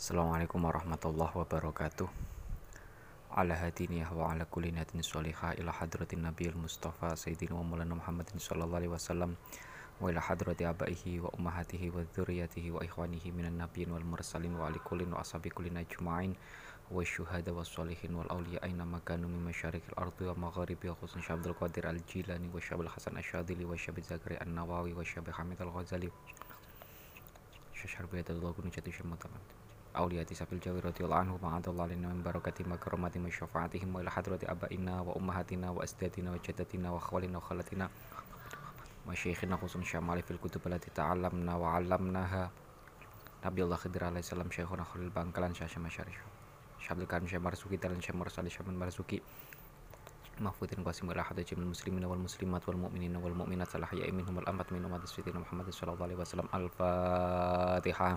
Assalamualaikum warahmatullahi wabarakatuh. Ala hadiniyah wa ala kulli natin sholihah ila hadratin nabiyil mustafa sayyidina wa maulana muhammadin sallallahu alaihi wasallam wa ila hadrati abaihi wa ummahatihi wa dzurriyyatihi wa ikhwanihi minan nabiyyin wal mursalin wa ali kullin wa ashabi kullin ajma'in wa syuhada wa sholihin wal awliya aina makanu min masyarikil ardi wa magharibi wa khusus Syabdul Qadir al-Jilani wa Syabil Hasan Asyadili wa Syabil Zakari an-Nawawi wa Syabil Hamid al-Ghazali. Syashar biyadallahu kunujati syamataman Auliyati sabil jawi radhiyallahu anhu ma'adallahu lina min barakati makaromati wa syafaatihim wa ila hadrati abaina wa ummahatina wa asdatina wa jaddatina wa khawalina wa khalatina. Wa syekhina khusun syamali fil kutub alati ta'alamna wa alamnaha Nabi Allah Khidir alaihi salam syekhuna khalil bangkalan syasya masyarif. Syabdul Karim Syekh Marzuki Talan Syekh Mursali Syekh Marzuki. Mahfudin Qasim wal ahad jamil muslimin wal muslimat wal mu'minin wal mu'minat salah ya minhum wal amat minhum wa Muhammad sallallahu alaihi wasallam. Al-fatihah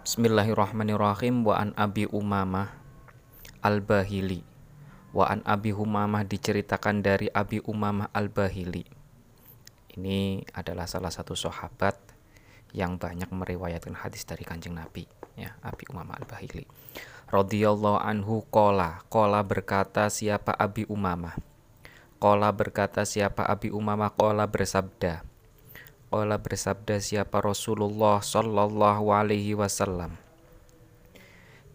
Bismillahirrahmanirrahim. Wa an Abi Umamah Al-Bahili. Wa an Abi Umamah diceritakan dari Abi Umamah Al-Bahili. Ini adalah salah satu sahabat yang banyak meriwayatkan hadis dari kanjeng Nabi ya Abi Umamah Al-Bahili. Radhiyallahu anhu kola kola berkata siapa Abi Umamah? Kola berkata siapa Abi Umamah? Kola bersabda Qala bersabda siapa Rasulullah sallallahu alaihi wasallam?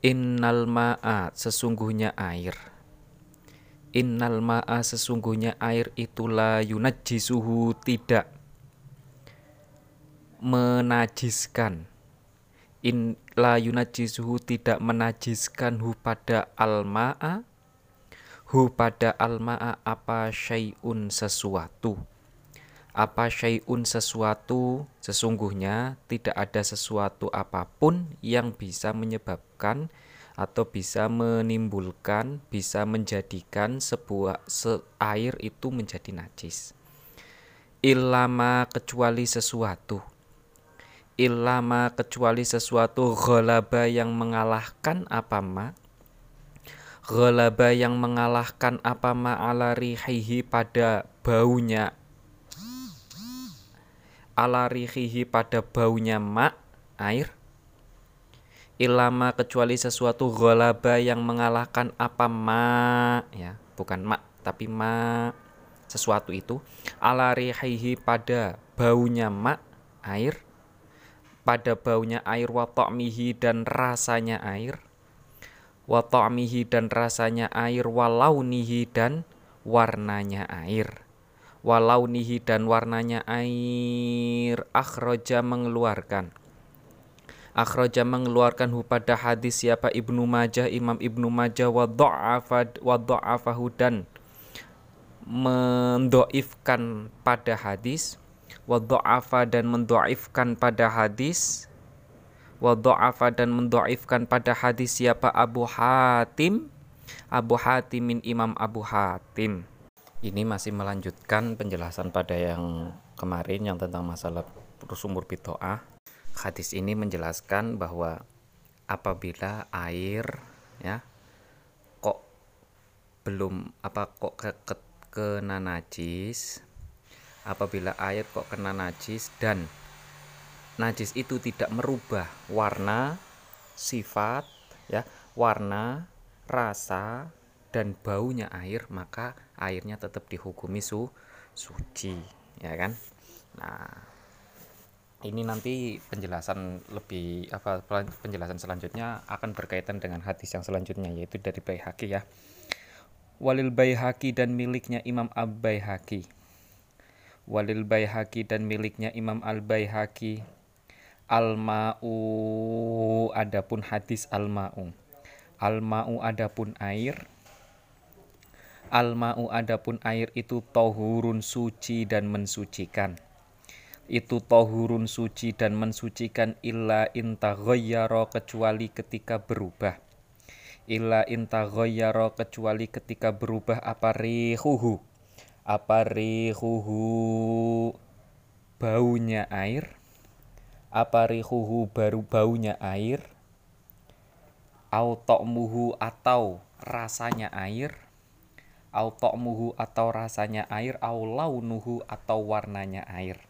Innal ma'a sesungguhnya air. Innal ma'a sesungguhnya air itulah yunajjisuhu tidak menajiskan. In la yunajjisuhu tidak menajiskan hu pada al ma'a. Hu pada al ma'a apa syai'un sesuatu apa syai'un sesuatu sesungguhnya tidak ada sesuatu apa pun yang bisa menyebabkan atau bisa menimbulkan bisa menjadikan sebuah se air itu menjadi najis. Ilama kecuali sesuatu. Ilama kecuali sesuatu ghalaba yang mengalahkan apa ma? Ghalaba yang mengalahkan apa ma ala rihihi pada baunya ala rihihi pada baunya mak air ilama kecuali sesuatu ghalaba yang mengalahkan apa ma ya bukan mak tapi ma sesuatu itu ala rihihi pada baunya mak air pada baunya air wa dan rasanya air wa dan rasanya air wa launihi dan warnanya air walau nihi dan warnanya air akhroja mengeluarkan. Akhroja mengeluarkan hu hadis siapa Ibnu Majah Imam Ibnu Majah wa dha'afahu dan mendoifkan pada hadis wa dha'afa dan mendoifkan pada hadis wa dha'afa dan mendoifkan pada hadis siapa Abu Hatim Abu Hatimin Imam Abu Hatim ini masih melanjutkan penjelasan pada yang kemarin yang tentang masalah sumur bitoah. Hadis ini menjelaskan bahwa apabila air ya kok belum apa kok ke, ke, kena najis apabila air kok kena najis dan najis itu tidak merubah warna sifat ya warna rasa dan baunya air maka airnya tetap dihukumi su suci ya kan? Nah ini nanti penjelasan lebih apa penjelasan selanjutnya akan berkaitan dengan hadis yang selanjutnya yaitu dari Baihaqi ya. Walil Baihaqi dan miliknya Imam Ab Baihaqi Walil Baihaqi dan miliknya Imam Al Baihaqi Al-ma'u adapun hadis al-ma'u. Al-ma'u adapun air Al-ma'u adapun air itu tohurun suci dan mensucikan. itu tohurun suci dan mensucikan illa intaghayyara kecuali ketika berubah. Illa intaghayyara kecuali ketika berubah apa rihuhu? Apa rihuhu baunya air? Apa rihuhu baru baunya air? Au atau rasanya air au ta'muhu atau rasanya air au launuhu atau warnanya air.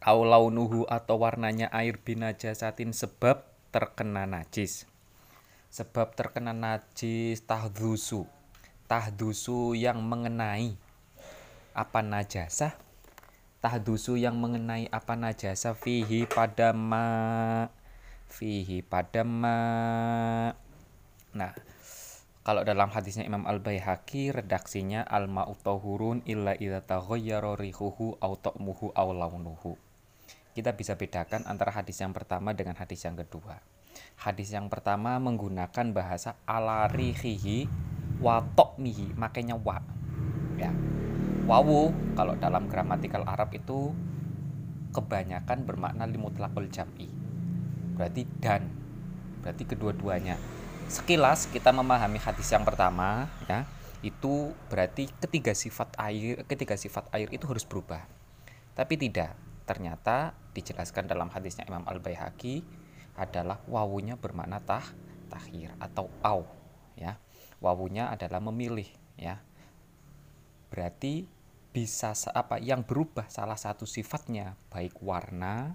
Au launuhu atau warnanya air binajasatin sebab terkena najis. Sebab terkena najis tahdusu tahdusu yang mengenai apa najasah? Tahdusu yang mengenai apa najasah? Fihi pada ma fihi pada ma. Nah kalau dalam hadisnya Imam Al-Baihaqi redaksinya al ma'u tahurun illa idza taghayyara rihuhu aw ta'muhu. Kita bisa bedakan antara hadis yang pertama dengan hadis yang kedua. Hadis yang pertama menggunakan bahasa ala rihihi wa ta'mihi, makanya wa. Ya. Wawu kalau dalam gramatikal Arab itu kebanyakan bermakna limutlaqul jam'i. Berarti dan. Berarti kedua-duanya sekilas kita memahami hadis yang pertama ya itu berarti ketiga sifat air ketiga sifat air itu harus berubah. Tapi tidak ternyata dijelaskan dalam hadisnya Imam Al Baihaqi adalah wawunya bermakna tah tahir atau au ya. Wawunya adalah memilih ya. Berarti bisa apa yang berubah salah satu sifatnya baik warna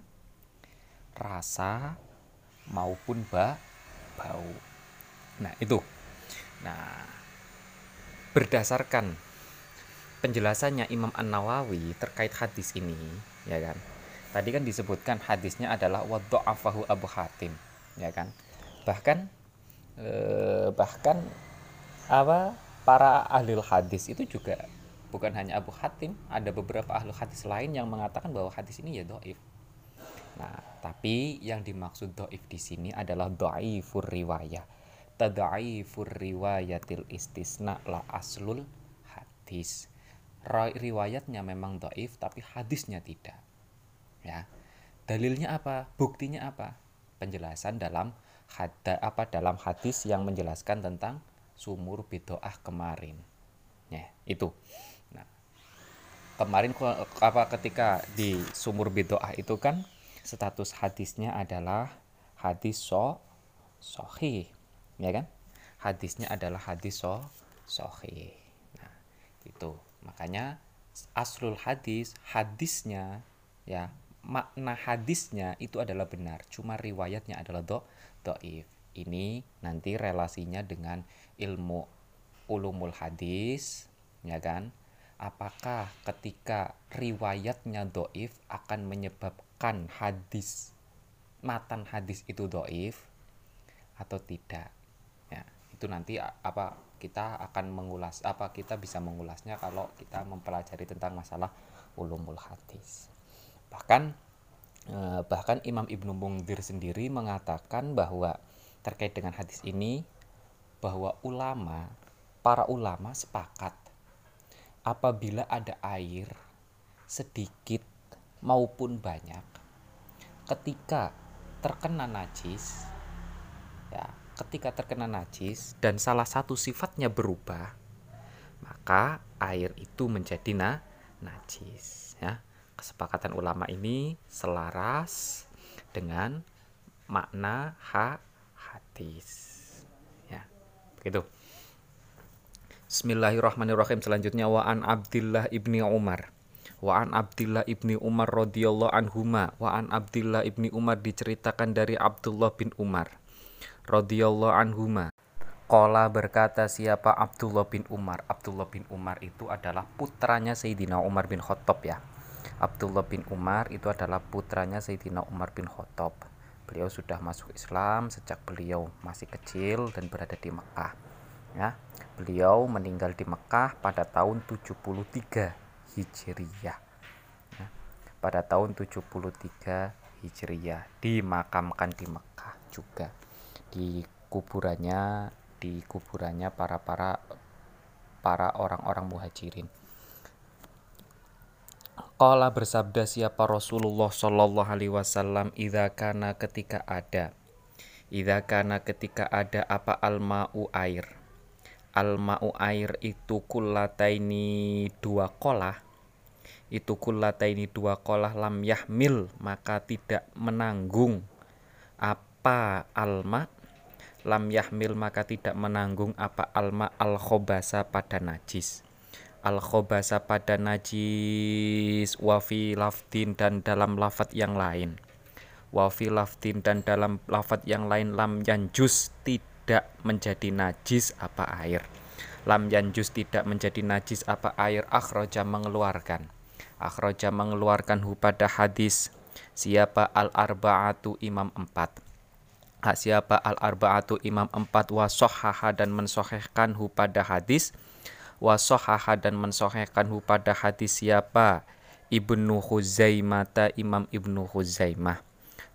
rasa maupun ba, bau Nah, itu. Nah, berdasarkan penjelasannya Imam An-Nawawi terkait hadis ini, ya kan. Tadi kan disebutkan hadisnya adalah wadha'afahu Abu Hatim, ya kan. Bahkan eh, bahkan apa para ahli hadis itu juga bukan hanya Abu Hatim, ada beberapa ahli hadis lain yang mengatakan bahwa hadis ini ya doif. Nah, tapi yang dimaksud doif di sini adalah doifur riwayah tada'ifur riwayatil istisna la aslul hadis. Riwayatnya memang doif tapi hadisnya tidak. Ya. Dalilnya apa? Buktinya apa? Penjelasan dalam hada apa dalam hadis yang menjelaskan tentang sumur bidoah kemarin. Ya itu. Nah kemarin apa ketika di sumur bidoah itu kan status hadisnya adalah hadis so sohih ya kan? Hadisnya adalah hadis so sohi nah itu. Makanya aslul hadis hadisnya ya makna hadisnya itu adalah benar. Cuma riwayatnya adalah do doif. Ini nanti relasinya dengan ilmu ulumul hadis ya kan? Apakah ketika riwayatnya doif akan menyebabkan hadis matan hadis itu doif atau tidak itu nanti apa kita akan mengulas apa kita bisa mengulasnya kalau kita mempelajari tentang masalah ulumul hadis. Bahkan eh, bahkan Imam Ibnu Mungdir sendiri mengatakan bahwa terkait dengan hadis ini bahwa ulama para ulama sepakat apabila ada air sedikit maupun banyak ketika terkena najis ya ketika terkena najis dan salah satu sifatnya berubah, maka air itu menjadi na najis. Ya. Kesepakatan ulama ini selaras dengan makna ha hadis. Ya, begitu. Bismillahirrahmanirrahim. Selanjutnya wa an Abdullah ibni Umar. Wa an Abdullah ibni Umar radhiyallahu anhuma. Wa an Abdullah ibni Umar diceritakan dari Abdullah bin Umar radhiyallahu anhuma. Kola berkata siapa Abdullah bin Umar. Abdullah bin Umar itu adalah putranya Sayyidina Umar bin Khattab ya. Abdullah bin Umar itu adalah putranya Sayyidina Umar bin Khattab. Beliau sudah masuk Islam sejak beliau masih kecil dan berada di Mekah. Ya, beliau meninggal di Mekah pada tahun 73 Hijriyah. Ya, pada tahun 73 Hijriyah dimakamkan di Mekah juga di kuburannya di kuburannya para para para orang-orang muhajirin. Qala bersabda siapa Rasulullah Shallallahu alaihi wasallam idza kana ketika ada idza kana ketika ada apa alma'u air alma'u air itu kullataini dua kolah itu kullataini dua kolah lam yahmil maka tidak menanggung apa alma lam yahmil maka tidak menanggung apa alma al khobasa pada najis. Al khobasa pada najis wafi laftin dan dalam lafat yang lain. Wafi laftin dan dalam lafat yang lain lam yanjus tidak menjadi najis apa air. Lam yanjus tidak menjadi najis apa air akhroja mengeluarkan. Akhroja mengeluarkan hu pada hadis siapa al arbaatu imam empat siapa al arbaatu imam empat wasohaha dan mensohehkan hu pada hadis? Wasohaha dan mensohehkanhu pada hadis siapa? Ibnu Huzaimah Imam Ibnu Huzaimah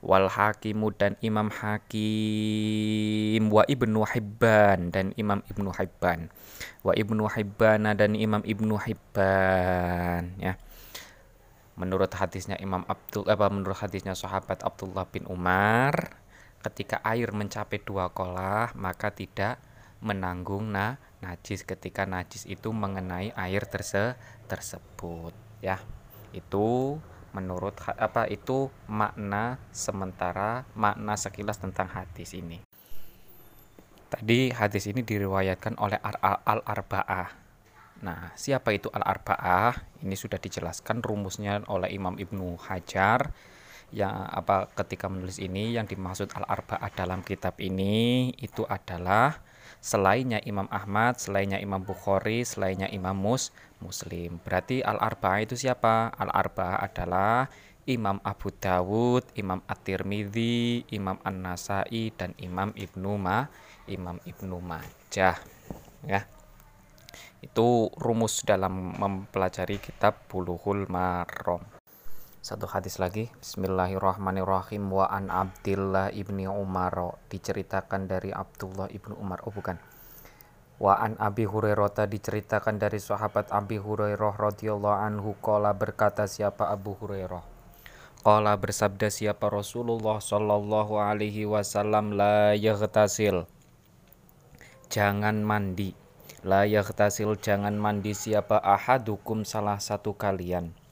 wal hakimu dan Imam Hakim. Wa Ibnu Hibban dan Imam Ibnu Hibban. Wa Ibnu Hibban dan Imam Ibnu Hibban ya. Menurut hadisnya Imam Abdul apa menurut hadisnya sahabat Abdullah bin Umar ketika air mencapai dua kolah maka tidak menanggung na najis. Ketika najis itu mengenai air terse tersebut ya. Itu menurut apa itu makna sementara makna sekilas tentang hadis ini. Tadi hadis ini diriwayatkan oleh al-arba'ah. Nah siapa itu al-arba'ah? Ini sudah dijelaskan rumusnya oleh Imam Ibnu Hajar yang apa ketika menulis ini yang dimaksud al-arba'ah dalam kitab ini itu adalah selainnya Imam Ahmad, selainnya Imam Bukhari, selainnya Imam Mus Muslim. Berarti Al-Arba'ah itu siapa? Al-Arba'ah adalah Imam Abu Dawud, Imam At-Tirmidzi, Imam An-Nasai dan Imam Ibnu Ma, Imam Ibnu Majah. Ya. Itu rumus dalam mempelajari kitab Bulughul Maram. Satu hadis lagi. Bismillahirrahmanirrahim. Wa an Abdillah ibni Umar. Diceritakan dari Abdullah ibnu Umar. Oh bukan. Wa an Abi Hurairah diceritakan dari sahabat Abi Hurairah radhiyallahu anhu qala berkata siapa Abu Hurairah. Qala bersabda siapa Rasulullah sallallahu alaihi wasallam la yaghtasil. Jangan mandi. La yaghtasil jangan mandi siapa ahadukum salah satu kalian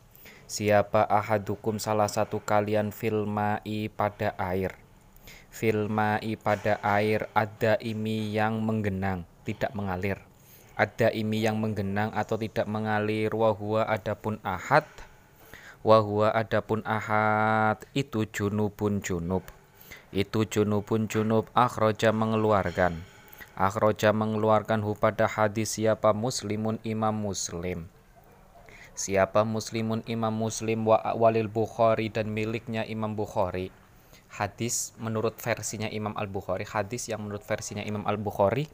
Siapa ahadukum salah satu kalian filmai pada air? Filmai pada air ada imi yang menggenang tidak mengalir. Ada imi yang menggenang atau tidak mengalir Wahua adapun ahad. Wahua adapun ahad Itu junubun junub. Itu junubun junub akhroja mengeluarkan. Akhroja mengeluarkan hu pada hadis siapa muslimun imam muslim Siapa muslimun imam muslim wa walil Bukhari dan miliknya Imam Bukhari? Hadis menurut versinya Imam Al-Bukhari. Hadis yang menurut versinya Imam Al-Bukhari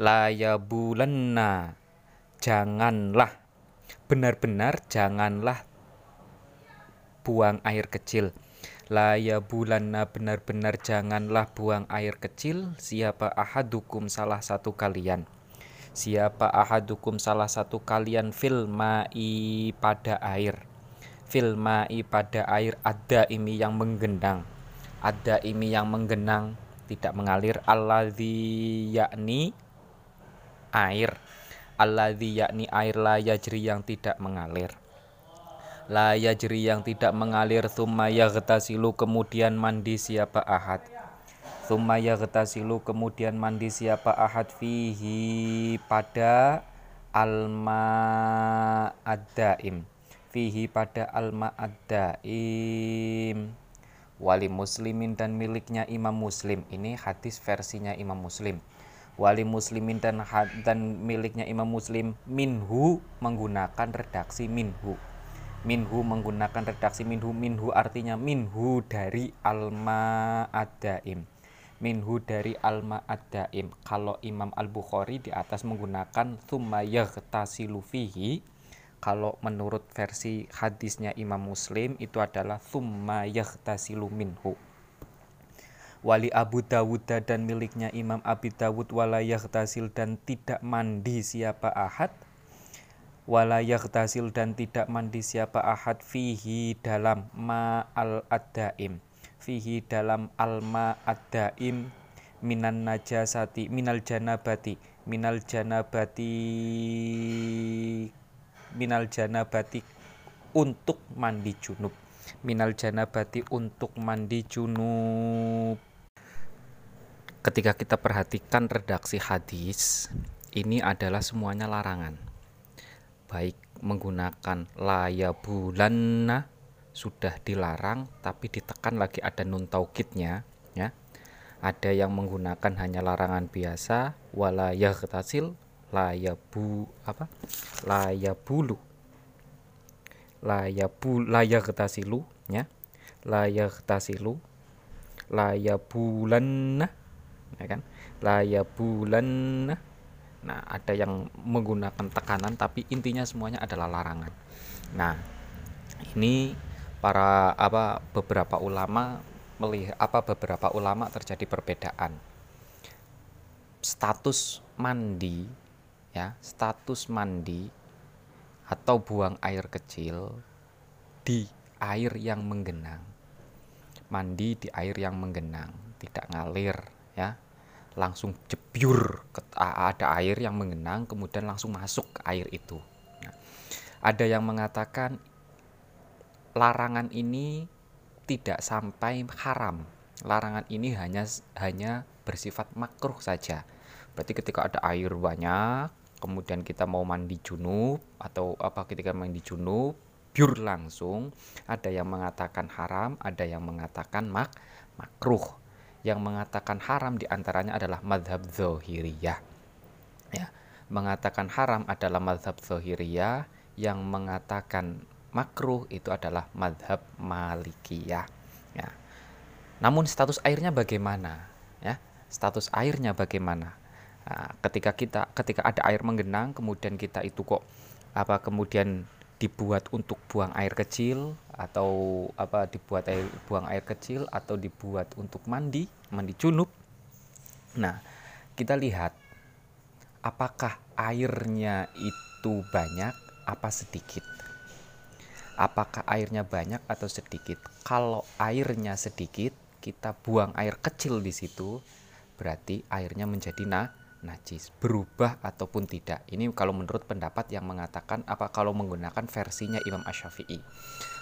La yabulanna Janganlah Benar-benar janganlah Buang air kecil. La yabulanna benar-benar janganlah buang air kecil. Siapa ahadukum salah satu kalian Siapa ahadukum salah satu kalian fil ma'i pada air? Fil ma'i pada air ada ini yang menggenang Ada ini yang menggenang tidak mengalir. Alladzi yakni air. Alladzi yakni air la yajri yang tidak mengalir. La yajri yang tidak mengalir thumma yaghtasilu kemudian mandi siapa ahad Thumma yaghtasilu kemudian mandi siapa ahad fihi pada alma ad-daim fihi pada alma ad-daim wali muslimin dan miliknya imam muslim. Ini hadis versinya imam muslim. Wali muslimin dan dan miliknya imam muslim minhu menggunakan redaksi minhu. Minhu menggunakan redaksi minhu. Minhu artinya minhu dari alma ad-daim minhu dari alma ad-daim kalau Imam Al-Bukhari di atas menggunakan thumma yaghtasilu fihi kalau menurut versi hadisnya Imam Muslim itu adalah thumma yaghtasilu minhu. Wali Abu Dawud dan miliknya Imam Abi Dawud wala yaghtasil dan tidak mandi siapa ahad? Wala yaghtasil dan tidak mandi siapa ahad fihi dalam ma al adaim fihi dalam alma adaim minan najasati minal janabati minal janabati minal janabati untuk mandi junub minal janabati untuk mandi junub. Ketika kita perhatikan redaksi hadis ini adalah semuanya larangan. Baik menggunakan laya bulanna sudah dilarang tapi ditekan lagi ada nun taukidnya ya. Ada yang menggunakan hanya larangan biasa wala yaghtasil la yabu apa? La yabulu. La yabu la yaghtasilu ya. La yaghtasilu la yabulanna ya kan? La yabulanna. Nah, ada yang menggunakan tekanan tapi intinya semuanya adalah larangan. Nah, ini para apa beberapa ulama melihat apa beberapa ulama terjadi perbedaan. Status mandi ya, status mandi atau buang air kecil di air yang menggenang. Mandi di air yang menggenang, tidak ngalir ya langsung jebyur ada air yang mengenang kemudian langsung masuk ke air itu. Nah, ada yang mengatakan larangan ini tidak sampai haram. Larangan ini hanya hanya bersifat makruh saja. Berarti ketika ada air banyak, kemudian kita mau mandi junub atau apa ketika mandi junub, biur langsung. Ada yang mengatakan haram, ada yang mengatakan mak makruh yang mengatakan haram di antaranya adalah madhab zohiriyah. Ya, mengatakan haram adalah madhab zohiriyah, yang mengatakan makruh itu adalah madhab malikiyah. Ya. Namun status airnya bagaimana? Ya, status airnya bagaimana? Nah, ketika kita ketika ada air menggenang, kemudian kita itu kok apa kemudian dibuat untuk buang air kecil atau apa dibuat air buang air kecil atau dibuat untuk mandi mandi junub nah kita lihat apakah airnya itu banyak apa sedikit apakah airnya banyak atau sedikit. Kalau airnya sedikit kita buang air kecil di situ berarti airnya menjadi nah najis. Berubah ataupun tidak. Ini kalau menurut pendapat yang mengatakan apa kalau menggunakan versinya Imam Ash-Syafi'i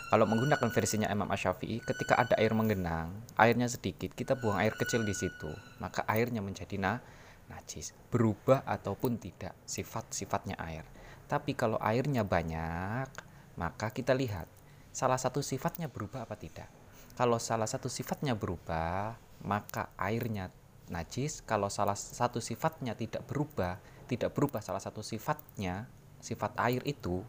kalau menggunakan versinya Imam Ash-Syafi'i ketika ada air menggenang airnya sedikit kita buang air kecil di situ maka airnya menjadi na najis. Berubah ataupun tidak sifat-sifatnya air. Tapi kalau airnya banyak maka kita lihat salah satu sifatnya berubah apa tidak? Kalau salah satu sifatnya berubah maka airnya najis. Kalau salah satu sifatnya tidak berubah tidak berubah salah satu sifatnya sifat air itu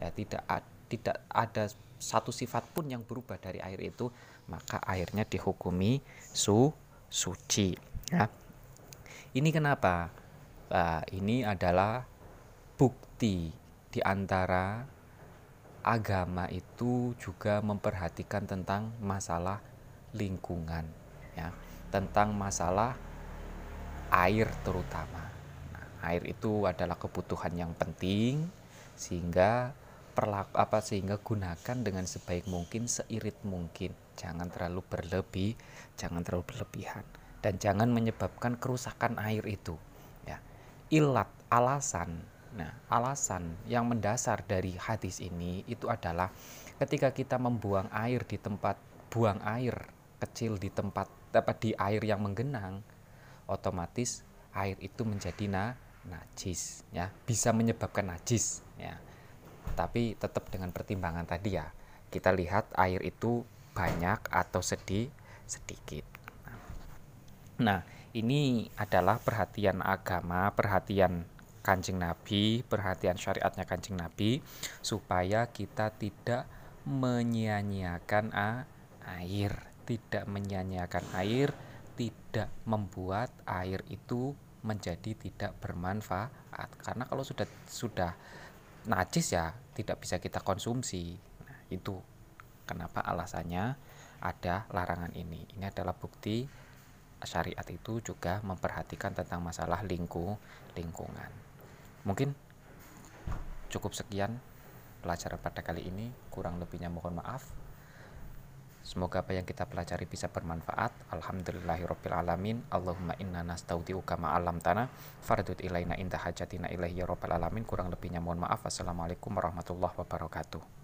ya tidak tidak ada satu sifat pun yang berubah dari air itu maka airnya dihukumi su suci ya. Ini kenapa? Nah, ini adalah bukti di antara agama itu juga memperhatikan tentang masalah lingkungan ya tentang masalah air terutama. Nah, air itu adalah kebutuhan yang penting sehingga perlaku apa sehingga gunakan dengan sebaik mungkin seirit mungkin. Jangan terlalu berlebih, jangan terlalu berlebihan dan jangan menyebabkan kerusakan air itu. Ya. Ilat alasan. Nah, alasan yang mendasar dari hadis ini itu adalah ketika kita membuang air di tempat buang air kecil di tempat dapat di air yang menggenang otomatis air itu menjadi na najis ya. Bisa menyebabkan najis ya. Tapi tetap dengan pertimbangan tadi ya. Kita lihat air itu banyak atau sedih sedikit. Nah ini adalah perhatian agama perhatian kancing nabi perhatian syariatnya kancing nabi supaya kita tidak menyia-nyiakan air tidak menyanyiakan air, tidak membuat air itu menjadi tidak bermanfaat. Karena kalau sudah sudah najis ya tidak bisa kita konsumsi. Nah, itu kenapa alasannya ada larangan ini. Ini adalah bukti syariat itu juga memperhatikan tentang masalah lingkung lingkungan. Mungkin cukup sekian pelajaran pada kali ini kurang lebihnya mohon maaf Semoga apa yang kita pelajari bisa bermanfaat. Alhamdulillahirabbil alamin. Allahumma inna nastaudiuka ma alam tanah fardut ilaina inda hajatina ilaihi ya alamin. Kurang lebihnya mohon maaf. Wassalamualaikum warahmatullahi wabarakatuh.